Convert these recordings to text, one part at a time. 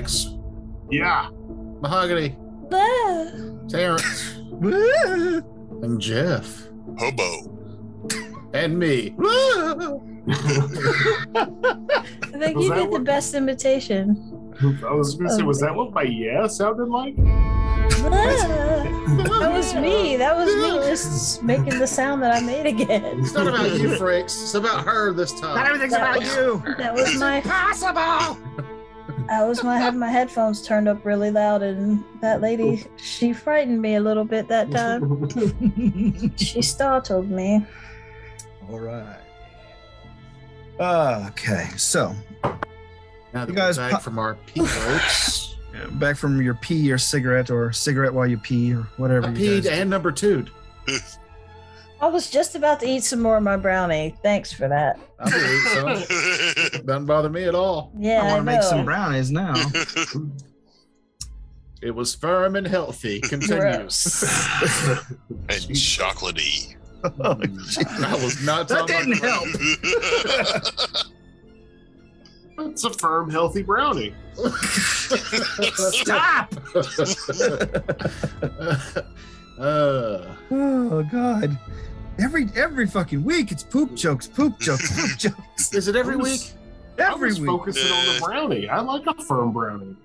Frakes, Yeah. Mahogany, Ah. Terrence, and Jeff, Hobo. and me. I think Was you that did the what- best imitation. I was gonna say, was that what my yeah sounded like? That was me. That was me just making the sound that I made again. It's not about you, Frakes. It's about her this time. Not everything's That about was- you. That was my Possible. I was my had my headphones turned up really loud and that lady she frightened me a little bit that time. She startled me. All right. Uh, okay, so Now that You guys we're back from our pee breaks, back from your pee or cigarette or cigarette while you pee or whatever. I you peed guys- and number two. I was just about to eat some more of my brownie. Thanks for that. I will eat some. Doesn't bother me at all. Yeah, I I, want to make some brownies now. It was firm and healthy. Continue. Gross. and chocolatey. Oh. I was not That talking didn't about help. It's a firm, healthy brownie. Stop! Uh, Oh God! Every every fucking week, it's poop jokes, poop jokes, poop jokes. is it every I was- week? Every I was week. focusing on the brownie. I like a firm brownie.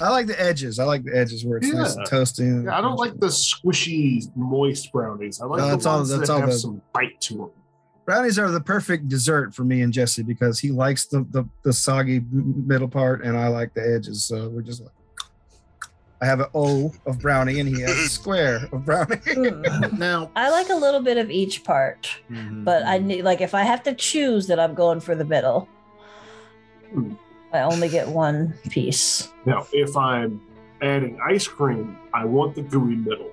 I like the edges. I like the edges where it's nice and Yeah. toasty. Yeah, I don't like the squishy, moist brownies. I like No, the that's all- ones that's that all have the- some bite to them. brownies are the perfect dessert for me and Jesse because he likes the the, the soggy middle part and I like the edges. So we're just like, I have an O of brownie and he has a square of brownie. Mm. Now, I like a little bit of each part, but I need like if I have to choose that I'm going for the middle. Hmm. I only get one piece. Now, if I'm adding ice cream, I want the gooey middle.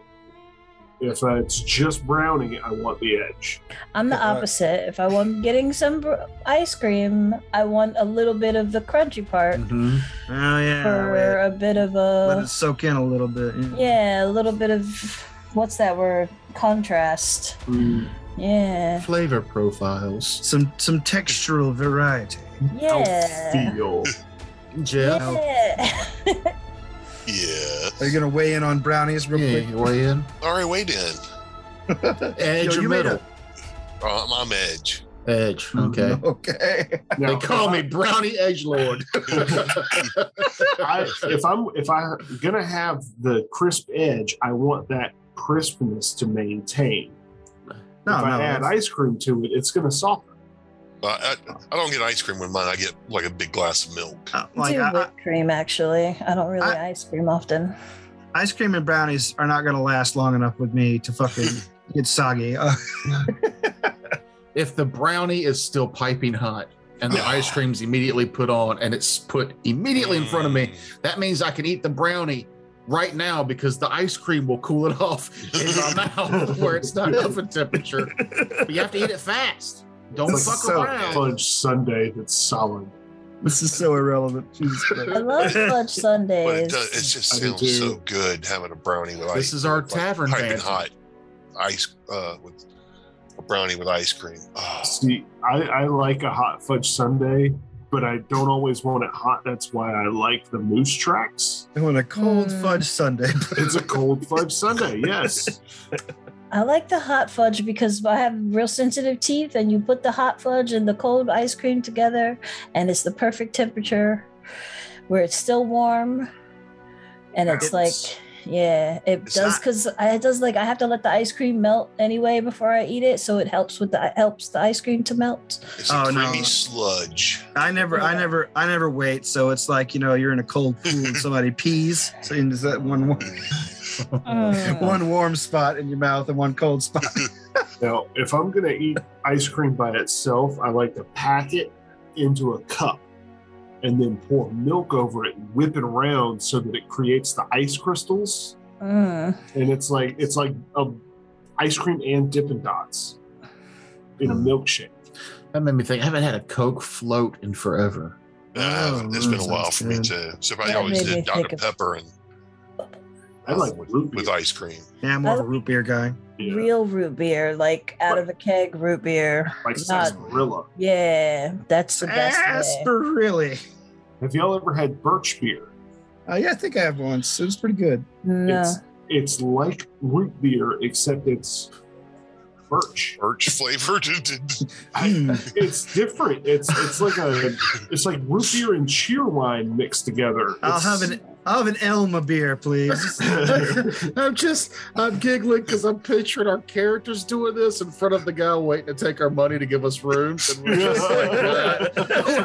If it's just brownie, I want the edge. I'm the opposite. If I want getting some br- ice cream, I want a little bit of the crunchy part Mhm. Oh yeah. for Let, a bit of a let a it soak in a little bit. yeah, a little bit of what's that word? Contrast. Yeah, flavor profiles. Some some textural variety. yeah, Feel. Jeff, yeah. yeah. Are you gonna weigh in on brownies real yeah, quick? you weigh in. All right, wait in. Edge Yo, or you made middle? Uh, I'm edge. Edge. Okay. Okay. Now, They call if me Brownie Edge Lord. I, if I'm if I'm gonna have the crisp edge, I want that crispness to maintain. No, if no. I add ice cream to it, it's gonna soften. I, I don't get ice cream with mine. I get like a big glass of milk. uh, I like do I, I, whipped cream actually. I don't really I- ice cream often. ice cream and brownies are not gonna last long enough with me to fucking get soggy. Uh, if the brownie is still piping hot and the ice cream's immediately put on and it's put immediately in front of me, that means I can eat the brownie right now because the ice cream will cool it off in my mouth where it's not oven temperature. But you have to eat it fast. Don't It's fuck so around. Fudge sundae that's solid. this is so irrelevant. Jesus I love fudge But it, sundaes. does, it just I do sounds too. so good having a brownie with ice. This is our like tavern piping banter. hot ice uh, with a brownie with ice cream. Oh, See, I, I like a hot fudge sundae, but I don't always want it hot. That's why I like the moose tracks. I want a cold Mm. fudge sundae. It's a cold fudge sundae, yes. I like the hot fudge because I have real sensitive teeth, and you put the hot fudge and the cold ice cream together, and it's the perfect temperature where it's still warm, and it's, It's- like, yeah, it does because it does like I have to let the ice cream melt anyway before I eat it, so it helps with the helps the ice cream to melt. it's a Oh, no. creamy sludge. I never, I never, I never wait. So it's like you know, you're in a cold pool and somebody pees, so you that one, one, mm. Mm. one warm spot in your mouth and one cold spot. Now, if I'm going to eat ice cream by itself, I like to pack it into a cup and then pour milk over it and whip it around so that it creates the ice crystals. Mm. And it's like it's like a ice cream and Dippin' Dots in a milkshake. That made me think. I haven't had a Coke float in forever. Uh, Oh, it's been a while for me good. too. So I That always did Dr. think of- Pepper and I like with, root beer. with ice cream. Yeah, I'm more of a root beer guy. Yeah, Real root beer, like out of a keg root beer. like not- sarsaparilla. Yeah, that's the best way. Asper, really? Have y'all ever had birch beer? Uh, yeah, I think I have once. It was pretty good. No. It's it's like root beer except it's birch. Birch flavored. Hmm. It's different. It's it's like a it's like root beer and Cheerwine mixed together. I'll have an I'll have an Elma beer, please. I'm just, I'm giggling because I'm picturing our characters doing this in front of the guy waiting to take our money to give us rooms. And we're just like, that.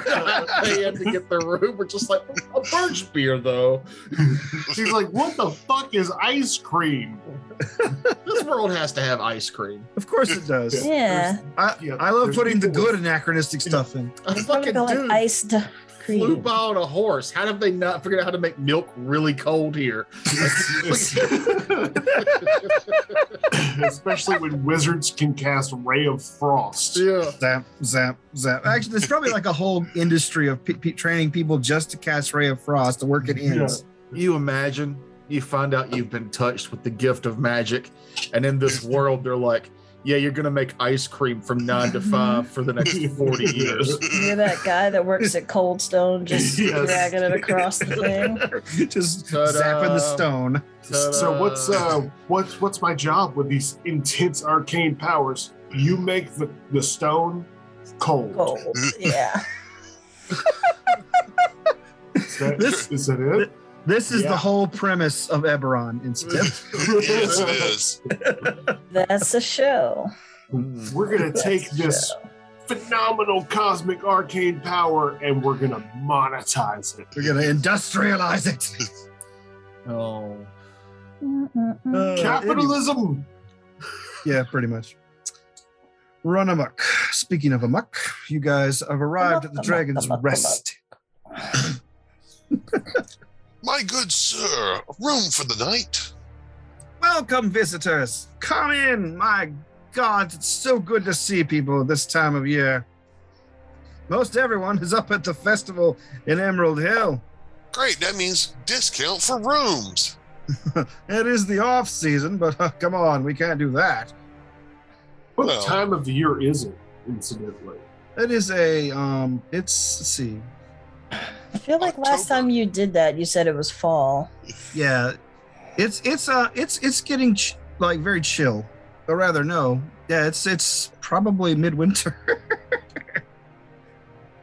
we're not paying to get the room. We're just like, a birch beer, though. She's like, what the fuck is ice cream? This world has to have ice cream. of course it does. Yeah. I, Yeah, I love there's putting the good with- anachronistic stuff in. A It's probably fucking got like dude iced flew by on a horse. How did they not figure out how to make milk really cold here? Especially when wizards can cast Ray of Frost. yeah. Zap, zap, zap. Actually, there's probably like a whole industry of pe- pe- training people just to cast Ray of Frost to work at inns. You imagine you find out you've been touched with the gift of magic, and in this world, they're like, yeah, you're gonna make ice cream from nine to five for the next 40 years. You're that guy that works at Cold Stone, just Yes. dragging it across the thing. just Ta-da. zapping the stone. So what's uh what's what's my job with these intense arcane powers? You make the, the stone cold. Cold. Yeah. Is that, This- is that it? This is Yeah. the whole premise of Eberron incident. yes, it is. That's a show. We're gonna That's take this show. phenomenal cosmic arcane power and we're gonna monetize it. We're gonna industrialize it. Oh. Uh, Capitalism. Yeah, pretty much. Run amok. Speaking of amok, you guys have arrived at the Amok, Dragon's amok, amok, Rest. My good sir, room for the night. Welcome, visitors. Come in. My God, it's so good to see people this time of year. Most everyone is up at the festival in Emerald Hill. Great, that means discount for rooms. It is the off season, but uh, come on, we can't do that. What Well- time of the year is it, incidentally? It is a um. It's let's see. I feel like last time you did that, you said it was fall. Yeah, it's it's uh it's it's getting ch- like very chill, or rather, no. Yeah, it's it's probably midwinter.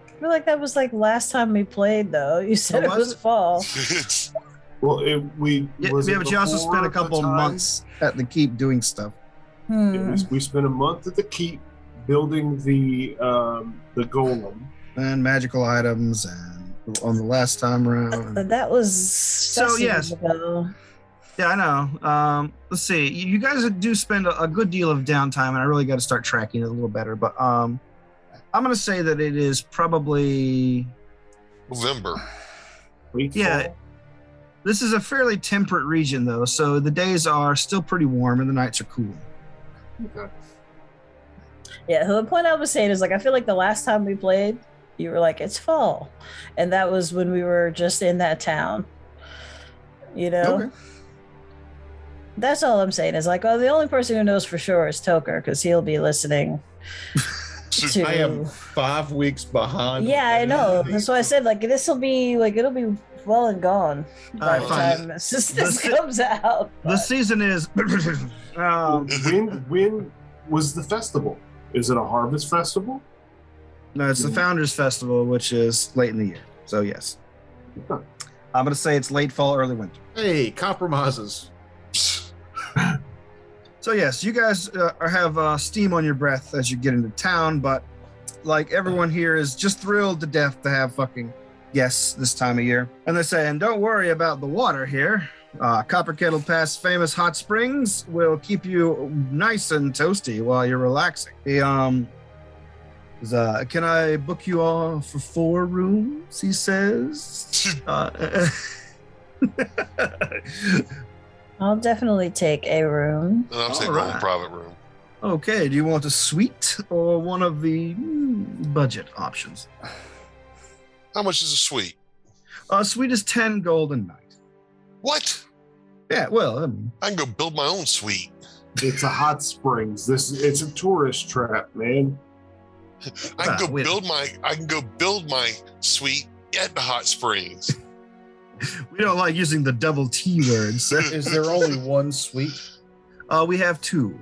I feel like that was like last time we played, though. You said Oh, it was was fall. Well, it, we yeah, was yeah, it but you also spent a couple time? months at the keep doing stuff. Hmm. Yeah, we, we spent a month at the keep building the um, the golem. and magical items and on the last time around. But that was So, so yes. ago. Yeah, I know. Um, let's see. You you guys do spend a, a good deal of downtime, and I really got to start tracking it a little better. But um, I'm gonna say that it is probably November. Yeah. this is a fairly temperate region though, so the days are still pretty warm and the nights are cool. Okay. Yeah, the point I was saying is like I feel like the last time we played, you were like it's fall, and that was when we were just in that town. You know, Okay. that's all I'm saying is like, oh, the only person who knows for sure is Toker because he'll be listening to. I am five weeks behind. Yeah, I know. That's why I said like this will be like it'll be well and gone by Alright, the time this, this The si- comes out. The season is. um, When when was the festival? Is it a harvest festival? No, it's the Founders Festival, which is late in the year. So yes, Okay. I'm gonna say it's late fall, early winter. Hey, compromises. So yes, you guys uh, are- have uh, steam on your breath as you get into town, but like everyone here is just thrilled to death to have fucking guests this time of year. And they say, and "Don't worry about the water here. Uh, Copper Kettle Pass famous hot springs will keep you nice and toasty while you're relaxing." The um, uh, can I book you all for four rooms? He says. Uh, I'll definitely take a room. And I'm All taking my own right. private room. Okay, do you want a suite or one of the mm, budget options? How much is a suite? Uh, suite is 10 gold a night. What? Yeah, well, I mean, I can go build my own suite. It's a hot springs. This it's a tourist trap, man. I can go wait. build my I can go build my suite at the hot springs. We don't like using the double T words. Is there only one suite? Uh, we have two.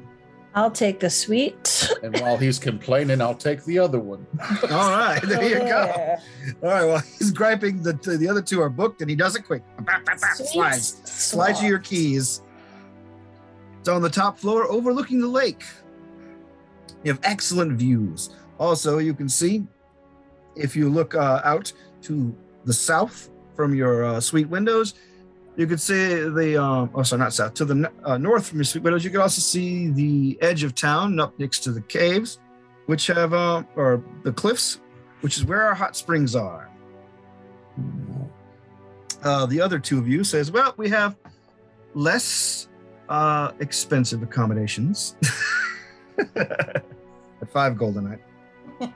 I'll take the sweet. And while he's complaining, I'll take the other one. All right, there you go. All right, well, he's griping that the, the other two are booked, and he does it quick. Slides. Slide you your keys. It's on the top floor overlooking the lake. You have excellent views. Also, you can see if you look uh, out to the south from your uh, suite windows, you can see the, um, oh, sorry, not south, to the uh, north from your suite windows. You can also see the edge of town up next to the caves, which have, uh, or the cliffs, which is where our hot springs are. Uh, the other two of you says, well, we have less uh, expensive accommodations. At five golden night.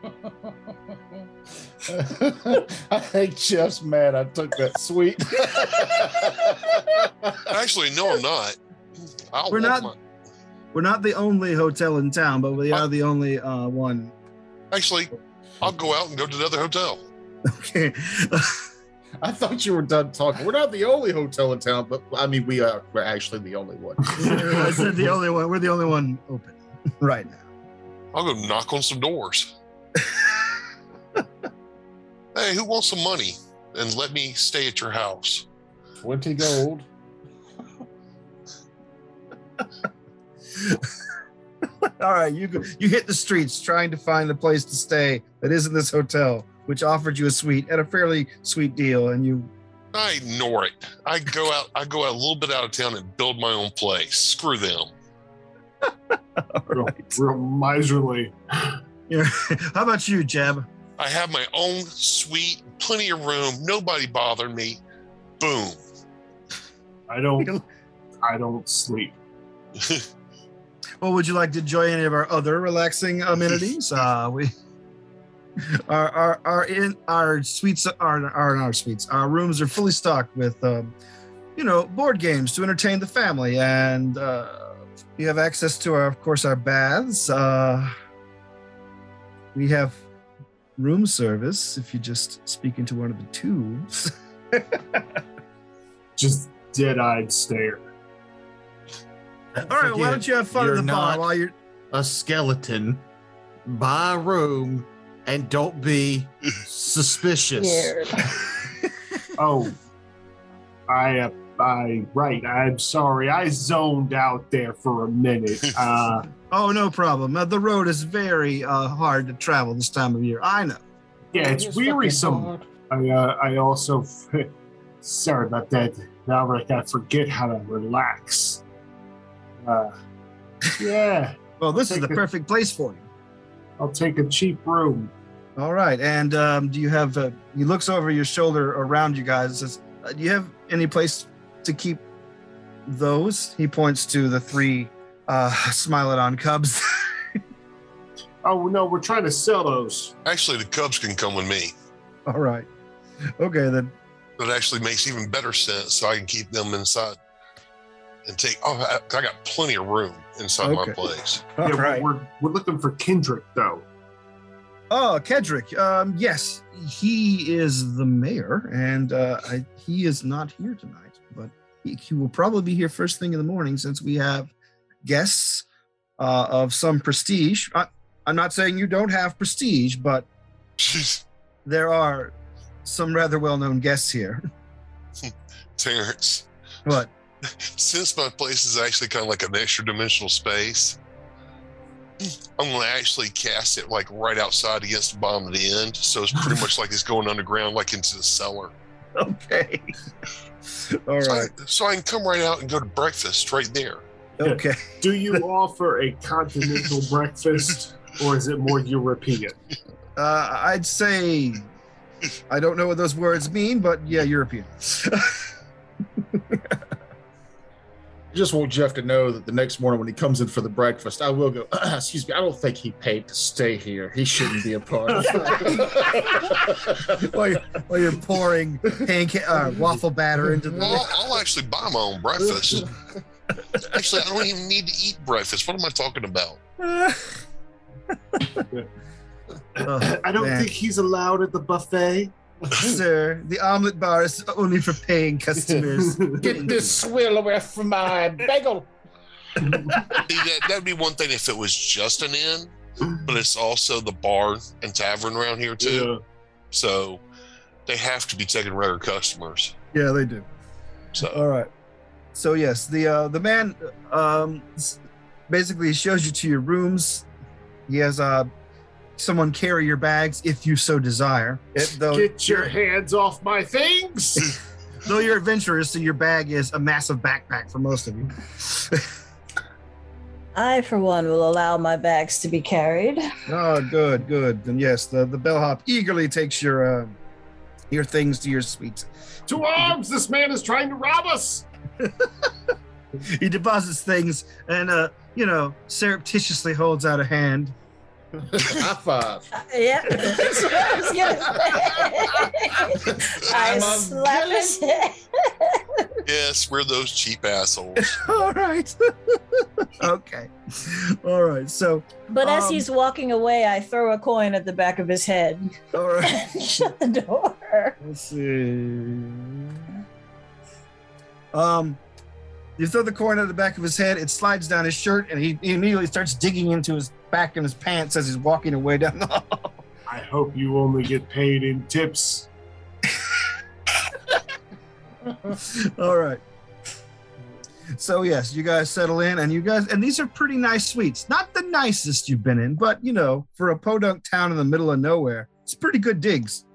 I think Jeff's mad I took that sweet. Actually, no, I'm not. I'll We're not- my- We're not the only hotel in town, but we are the only uh, one. actually, I'll go out and go to another hotel. Okay. I thought you were done talking. We're not the only hotel in town, but I mean, we are. We're actually the only one. I said the only one. We're the only one open right now. I'll go knock on some doors. hey, who wants some money? And let me stay at your house. 20 gold. All right, you go, you hit the streets trying to find a place to stay that isn't this hotel, which offered you a suite at a fairly sweet deal, and you I ignore it. I go out. I go out a little bit out of town and build my own place. Screw them. all Real, real miserly. Yeah. How about you, Jeb? I have my own suite, plenty of room, nobody bothering me. Boom. I don't. I don't sleep. Well, would you like to enjoy any of our other relaxing amenities? Uh, we our our our in our suites are are in our suites. Our rooms are fully stocked with um, you know board games to entertain the family, and uh, you have access to our, of course, our baths. Uh, we have room service if you just speak into one of the tubes. Just dead-eyed stare. All right, why don't you have fun in the bar while you're A skeleton. Buy a room and don't be suspicious. Oh, I, uh, I, right. I'm sorry. I zoned out there for a minute. Uh, Oh, no problem. Uh, the road is very uh, hard to travel this time of year. I know. yeah, it's wearisome. I, uh, I also, sorry about that. Now like I forget how to relax. Uh, yeah, Well, this is the Take it. perfect place for you. I'll take a cheap room. All right. And um, do you have? Uh, he looks over your shoulder around you guys. And says, uh, "Do you have any place to keep those?" He points to the three uh, Smilodon cubs. Oh no, we're trying to sell those. Actually, the Cubs can come with me. All right. Okay then. That actually makes even better sense. So I can keep them inside and take. Oh, I, I got plenty of room inside Okay. my place. All yeah, right. we're we're looking for Kendrick though. Oh, Kedrick. Um, yes, he is the mayor, and uh, I, he is not here tonight. But he, he will probably be here first thing in the morning, since we have guests uh, of some prestige. I, I'm not saying you don't have prestige, but there are some rather well-known guests here. Terrence, But since my place is actually kind of like an extra dimensional space, I'm going to actually cast it like right outside against the bottom of the end. So it's pretty much like it's going underground, like into the cellar. okay, all So I, so I can come right out and go to breakfast right there. Okay. Do you offer a continental breakfast or is it more European? Uh, I'd say I don't know what those words mean, but yeah, European. I just want Jeff to know that the next morning when he comes in for the breakfast, I will go, excuse me, I don't think he paid to stay here. He shouldn't be a part of it. while, you're, while you're pouring pancake uh, waffle batter into the. I'll, I'll actually buy my own breakfast. Actually, I don't even need to eat breakfast. What am I talking about? Oh, I don't man. think he's allowed at the buffet. Sir, the omelet bar is only for paying customers. Get this swill away from my bagel. See, that that'd be one thing if it was just an inn, but it's also the bar and tavern around here too. Yeah. So they have to be taking regular customers. yeah, they do. So All right. So yes, the uh, the man um, basically shows you to your rooms. He has uh, someone carry your bags if you so desire. It, though, Get your hands off my things. though you're adventurous, so your bag is a massive backpack for most of you. I, for one, will allow my bags to be carried. oh, good, good. Then yes, the the bellhop eagerly takes your uh, your things to your suite. to arms! This man is trying to rob us. He deposits things and uh, you know, surreptitiously holds out a hand. High five. Yeah, that's what I was gonna say. I I'm a slap his head. yes, we're those cheap assholes. All right. okay. All right. So, But as Um, he's walking away, I throw a coin at the back of his head all right. and shut the door. Let's see. Um, you throw the coin at the back of his head. It slides down his shirt, and he, he immediately starts digging into his back and his pants as he's walking away down the hall. I hope you only get paid in tips. All right. So yes, you guys settle in, and you guys, and these are pretty nice suites. Not the nicest you've been in, but you know, for a podunk town in the middle of nowhere, it's pretty good digs.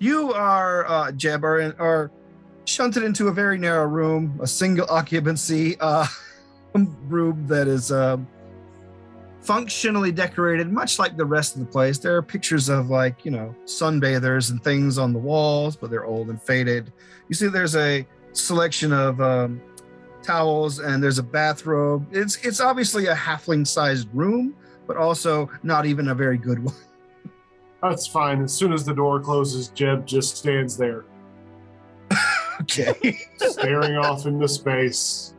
You are, uh, Jeb, are, in, are shunted into a very narrow room, a single occupancy uh, room that is um, functionally decorated, much like the rest of the place. There are pictures of like you know sunbathers and things on the walls, but they're old and faded. You see, there's a selection of um, towels and there's a bathrobe. It's it's obviously a halfling-sized room, but also not even a very good one. That's fine. As soon as the door closes, Jeb just stands there, Okay. staring off into space.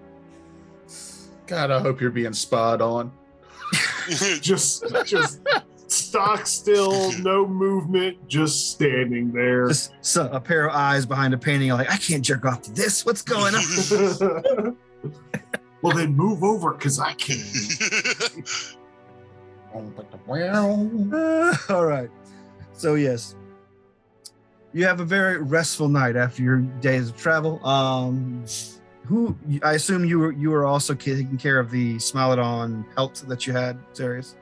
God, I hope you're being spied on. Just, just stock still, no movement, just standing there. Just so, a pair of eyes behind a painting. Like I can't jerk off to this. What's going on? well, then move over because I can't. Uh, all right. So yes, you have a very restful night after your days of travel. Um, who I assume you were you were also taking care of the Smilodon pelt that you had, Serious.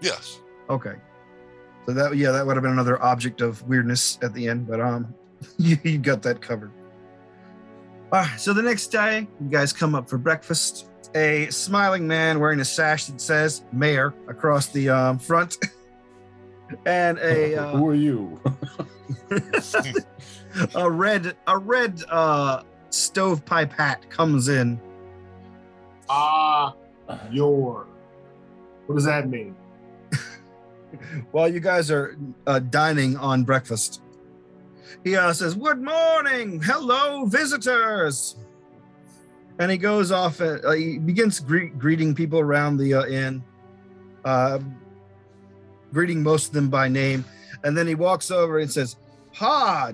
yes. Okay. So that yeah, that would have been another object of weirdness at the end, but um, you, you got that covered. All right. So the next day, you guys come up for breakfast. A smiling man wearing a sash that says "Mayor" across the um, front, and a uh, Who are you? a red a red uh, stovepipe hat comes in. Ah, your. What does that mean? while you guys are uh, dining on breakfast. He uh, says, Good morning. Hello, visitors. And he goes off, uh, uh, he begins gre- greeting people around the uh, inn, uh, greeting most of them by name. And then he walks over and says, Ha,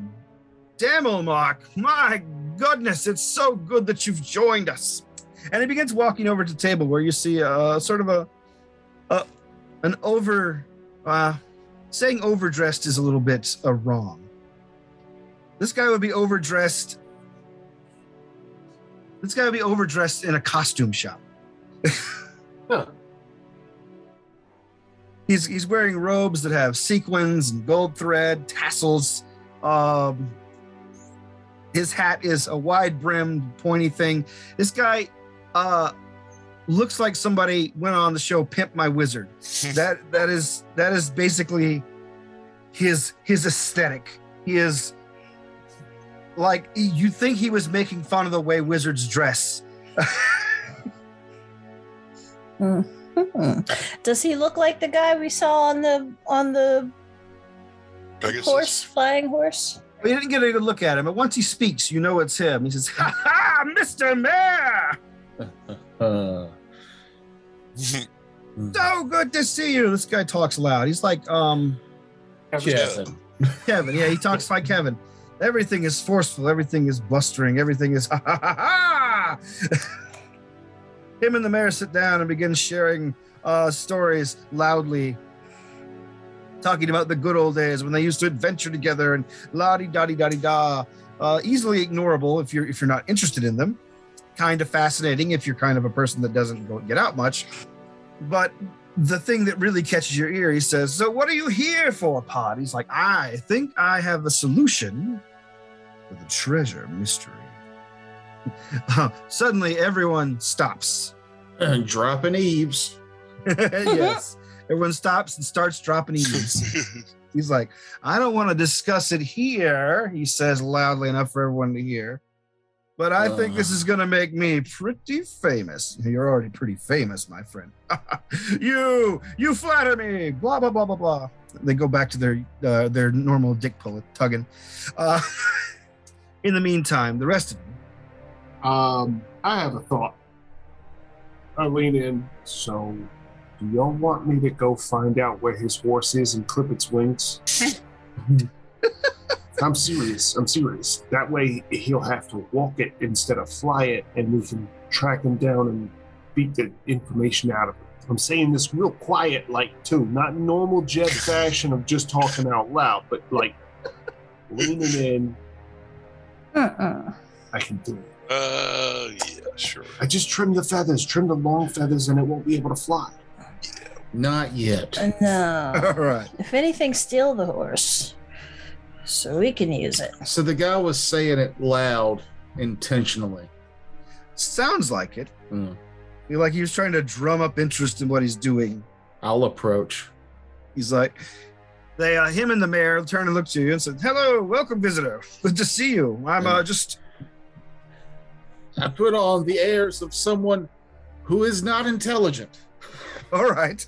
Damelmark, my goodness, it's so good that you've joined us. And he begins walking over to the table where you see a sort of a, a an over uh, saying overdressed is a little bit uh, wrong. This guy would be overdressed. This guy would be overdressed in a costume shop. Huh. He's he's wearing robes that have sequins and gold thread, tassels. Um, his hat is a wide brimmed, pointy thing. This guy uh, looks like somebody went on the show Pimp My Wizard that that is that is basically his his aesthetic. He is like you think he was making fun of the way wizards dress. Hmm. Does he look like the guy we saw on the on the Pegasus. horse, flying horse? We didn't get a good look at him, but once he speaks, you know it's him. He says, "Ha ha, Mr. Mayor! So good to see you." This guy talks loud. He's like, um, Kevin. Kevin. Yeah, he talks like Kevin. Everything is forceful. Everything is blustering. Everything is ha ha ha ha. Him and the mayor sit down and begin sharing uh, stories loudly, talking about the good old days when they used to adventure together and la di da di da di da. Easily ignorable if you're if you're not interested in them. Kind of fascinating if you're kind of a person that doesn't go get out much. But the thing that really catches your ear, he says, So what are you here for, Pod? He's like, I think I have a solution for the treasure mystery. Uh, suddenly, everyone stops. And dropping eaves. yes. Everyone stops and starts dropping eaves. He's like, I don't want to discuss it here, he says loudly enough for everyone to hear. But I think this is going to make me pretty famous. You're already pretty famous, my friend. you, you flatter me. Blah blah blah blah blah. They go back to their uh, their normal dick pull tugging. Uh, in the meantime, the rest of them. Um, I have a thought. I lean in. So, do y'all want me to go find out where his horse is and clip its wings? I'm serious. I'm serious. That way he'll have to walk it instead of fly it, and we can track him down and beat the information out of him. I'm saying this real quiet, like too, not normal Jed fashion of just talking out loud, but like leaning in. Uh-uh. I can do it. Uh, yeah, sure. I just trim the feathers, trim the long feathers, and it won't be able to fly. Not yet. No. All right. If anything, steal the horse. So we can use it. So the guy was saying it loud intentionally. Sounds like it. Mm. Feel like he was trying to drum up interest in what he's doing. I'll approach. He's like, they, uh, him and the mayor turn and look to you and said, "Hello, welcome, visitor. Good to see you. I'm uh, just I put on the airs of someone who is not intelligent. all right."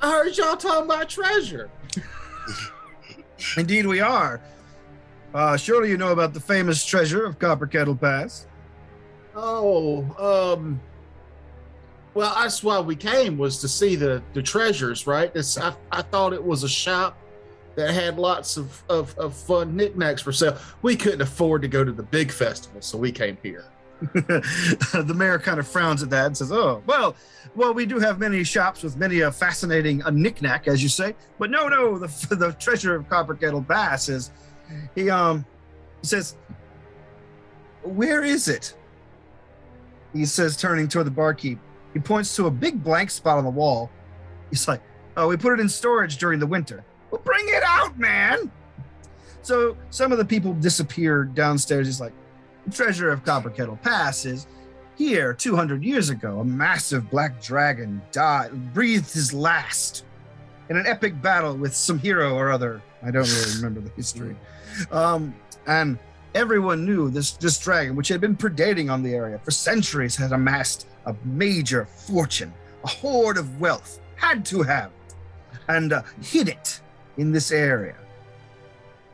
I heard y'all talking about treasure. Indeed, we are. Uh, surely you know about the famous treasure of Copper Kettle Pass. Oh, um, well, that's why we came was to see the the treasures, right? It's, I, I thought it was a shop that had lots of, of, of fun knickknacks for sale. We couldn't afford to go to the big festival, so we came here. the mayor kind of frowns at that and says, "Oh, well, well, we do have many shops with many a fascinating a knickknack, as you say. But no, no, the the treasure of Copper Kettle Pass is he um he says, where is it? He says, turning toward the barkeep. He points to a big blank spot on the wall. He's like, "Oh, we put it in storage during the winter. Well, bring it out, man." So some of the people disappear downstairs. He's like, the treasure of Copper Kettle Pass is here 200 years ago. A massive black dragon died, breathed his last in an epic battle with some hero or other. I don't really remember the history. Um, and everyone knew this, this dragon, which had been predating on the area for centuries, had amassed a major fortune, a hoard of wealth, had to have, and uh, hid it in this area.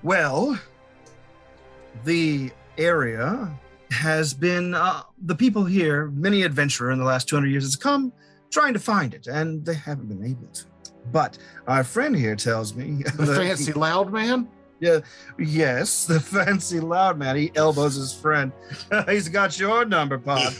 Well, the area has been uh, the people here, many adventurer in the last 200 years has come trying to find it, and they haven't been able to. But our friend here tells me The fancy loud man. Yeah, Yes, the fancy loud man. He elbows his friend. He's got your number, Pod.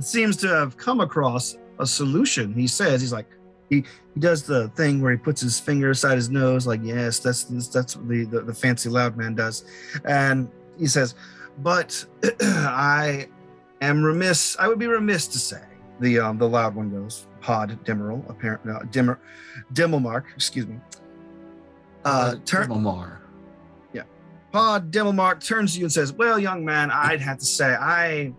Seems to have come across a solution. He says, he's like, he, he does the thing where he puts his finger aside his nose, like, yes, that's that's what the, the, the fancy loud man does. And he says, but I am remiss, I would be remiss to say, the um the loud one goes, Pod Demeril, apparent uh, Dimmer Dimmelmark, excuse me. Uh turn Omar. Pod Demelmark turns to you and says, Well, young man, I'd have to say, I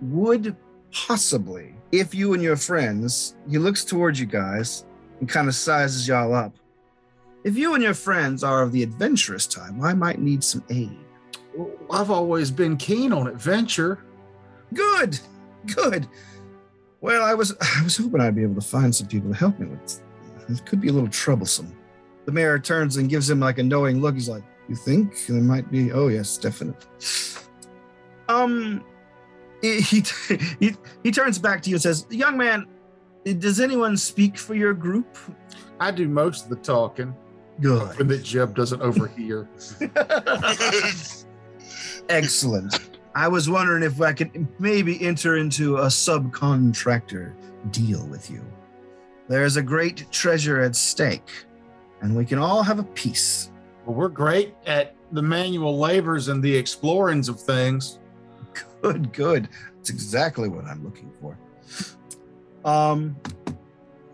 would possibly, if you and your friends, he looks towards you guys and kind of sizes y'all up. If you and your friends are of the adventurous type, I might need some aid. I've always been keen on adventure. Good, good. Well, I was I was hoping I'd be able to find some people to help me with. It could be a little troublesome. The mayor turns and gives him like a knowing look. He's like, "You think there might be? Oh yes, definitely." Um, he he he, turns back to you and says, "Young man, does anyone speak for your group?" I do most of the talking. Good. And that Jeb doesn't overhear. Excellent. I was wondering if I could maybe enter into a subcontractor deal with you. There's a great treasure at stake, and we can all have a piece. Well, we're great at the manual labors and the explorings of things. Good, good. That's exactly what I'm looking for. Um,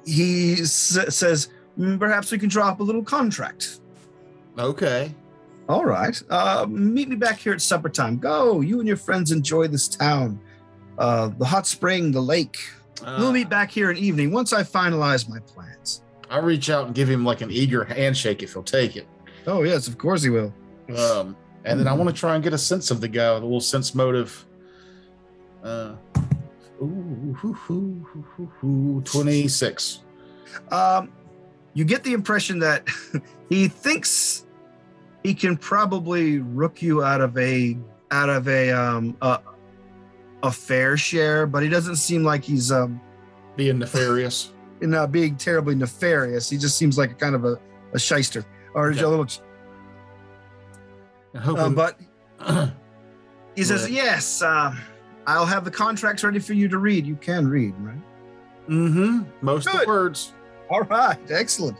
he s- says, "Mm, perhaps we can draw up a little contract. Okay. All right. Uh, meet me back here at supper time. Go. You and your friends enjoy this town. Uh, the hot spring, the lake. we'll Uh, meet back here in evening once I finalize my plans. I'll reach out and give him like an eager handshake if he'll take it. Oh, yes, of course he will. Um, and then I want to try and get a sense of the guy, a little sense motive. Uh, ooh, hoo, hoo, hoo, hoo, hoo, 26. Um, you get the impression that he thinks he can probably rook you out of a out of a um a, a fair share, but he doesn't seem like he's um Being nefarious. in uh, being terribly nefarious. He just seems like a kind of a, a shyster or Okay. a little. Uh, but he says, "Yes, uh, I'll have the contracts ready for you to read. You can read, right?" mm-hmm. most of the words. All right, excellent.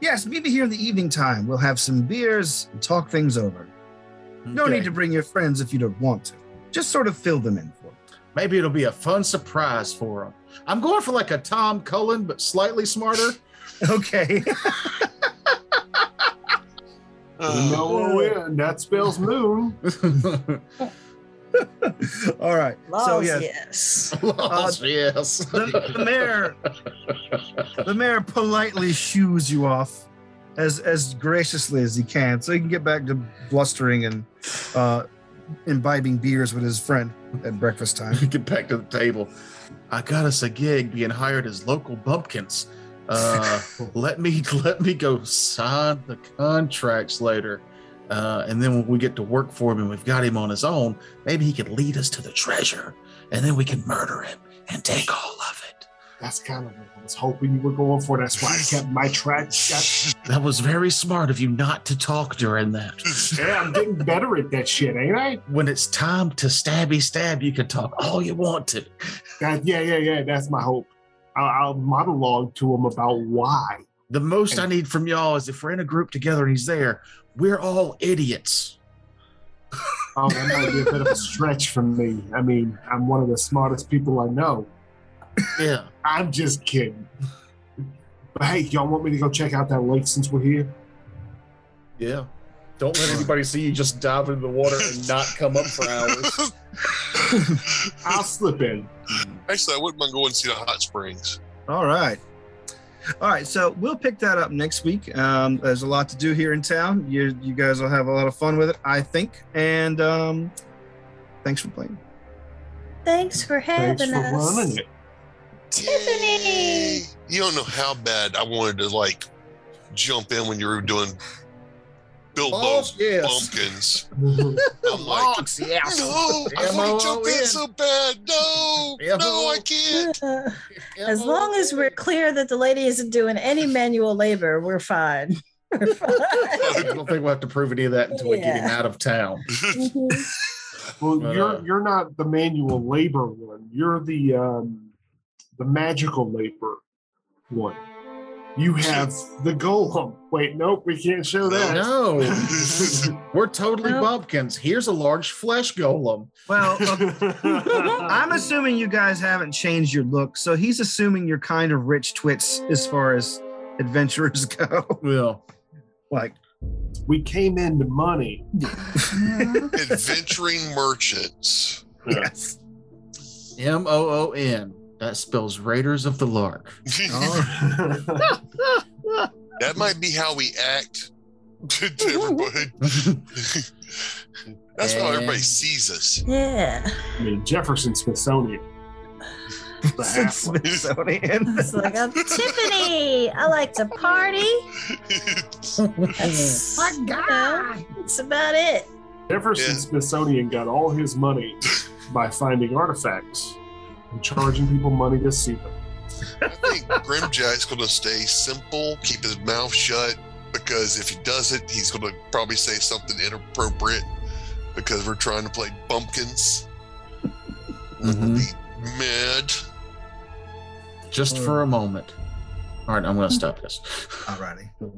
Yes, meet me here in the evening time. We'll have some beers and talk things over. No need to bring your friends if you don't want to. Just sort of fill them in for me. Maybe it'll be a fun surprise for them. I'm going for like a Tom Cullen, but slightly smarter. Okay. Uh, no, and that spells moon. All right. So Laws, yes, yes. Lost, yes. the, the mayor, the mayor politely shoos you off as as graciously as he can, so he can get back to blustering and uh, imbibing beers with his friend at breakfast time. Get back to the table. I got us a gig being hired as local bumpkins. Uh, let me let me go sign the contracts later. Uh, and then when we get to work for him and we've got him on his own, maybe he could lead us to the treasure and then we can murder him and take all of it. That's kind of what I was hoping you were going for. That's why I kept my track. That was very smart of you not to talk during that. yeah, I'm getting better at that shit, ain't I? When it's time to stabby stab, you can talk all you want to. That, yeah, yeah, yeah. That's my hope. I'll, I'll monologue to him about why. The most I need from y'all is if we're in a group together and he's there, we're all idiots. Oh, that might be a bit of a stretch from me. I mean, I'm one of the smartest people I know. Yeah. I'm just kidding. But hey, y'all want me to go check out that lake since we're here? Yeah. Don't let anybody see you just dive into the water and not come up for hours. I'll slip in. Actually, I wouldn't mind going to see the hot springs. All right. All right, so we'll pick that up next week. Um, there's a lot to do here in town. You you guys will have a lot of fun with it, I think. And um, thanks for playing. Thanks for having Thanks for us. running it. Tiffany! You don't know how bad I wanted to like jump in when you were doing Bilbo Oh, yes. Bumpkins. I'm like, Logs, yes. no, I want to jump in so bad. No, no, I can't. As long as we're clear that the lady isn't doing any manual labor, we're fine. We're fine. I don't think we'll have to prove any of that until we get him out of town. Mhm. Well, But, you're uh, you're not the manual labor one. You're the um, the magical labor one. You have the golem. Oh, wait, nope, we can't show that. No, we're totally Nope. bumpkins. Here's a large flesh golem. Well, um, I'm assuming you guys haven't changed your look, so he's assuming you're kind of rich twits as far as adventurers go. Well, like, we came into money. Adventuring merchants. yes. M O O N. That spells Raiders of the Lark. Oh. that might be how we act to, to everybody. That's how everybody sees us. yeah. I mean, Jefferson Smithsonian. The halfway. Smithsonian. It's like, I'm Tiffany. I like to party. That's, My you know, that's about it. Jefferson Yeah. Smithsonian got all his money by finding artifacts and charging people money to see them. I think Grimjack's going to stay simple, keep his mouth shut, because if he doesn't, he's going to probably say something inappropriate because we're trying to play bumpkins. And we'll Mhm. be mad. Just for a moment. All right, I'm going to stop this. Alrighty. Okay.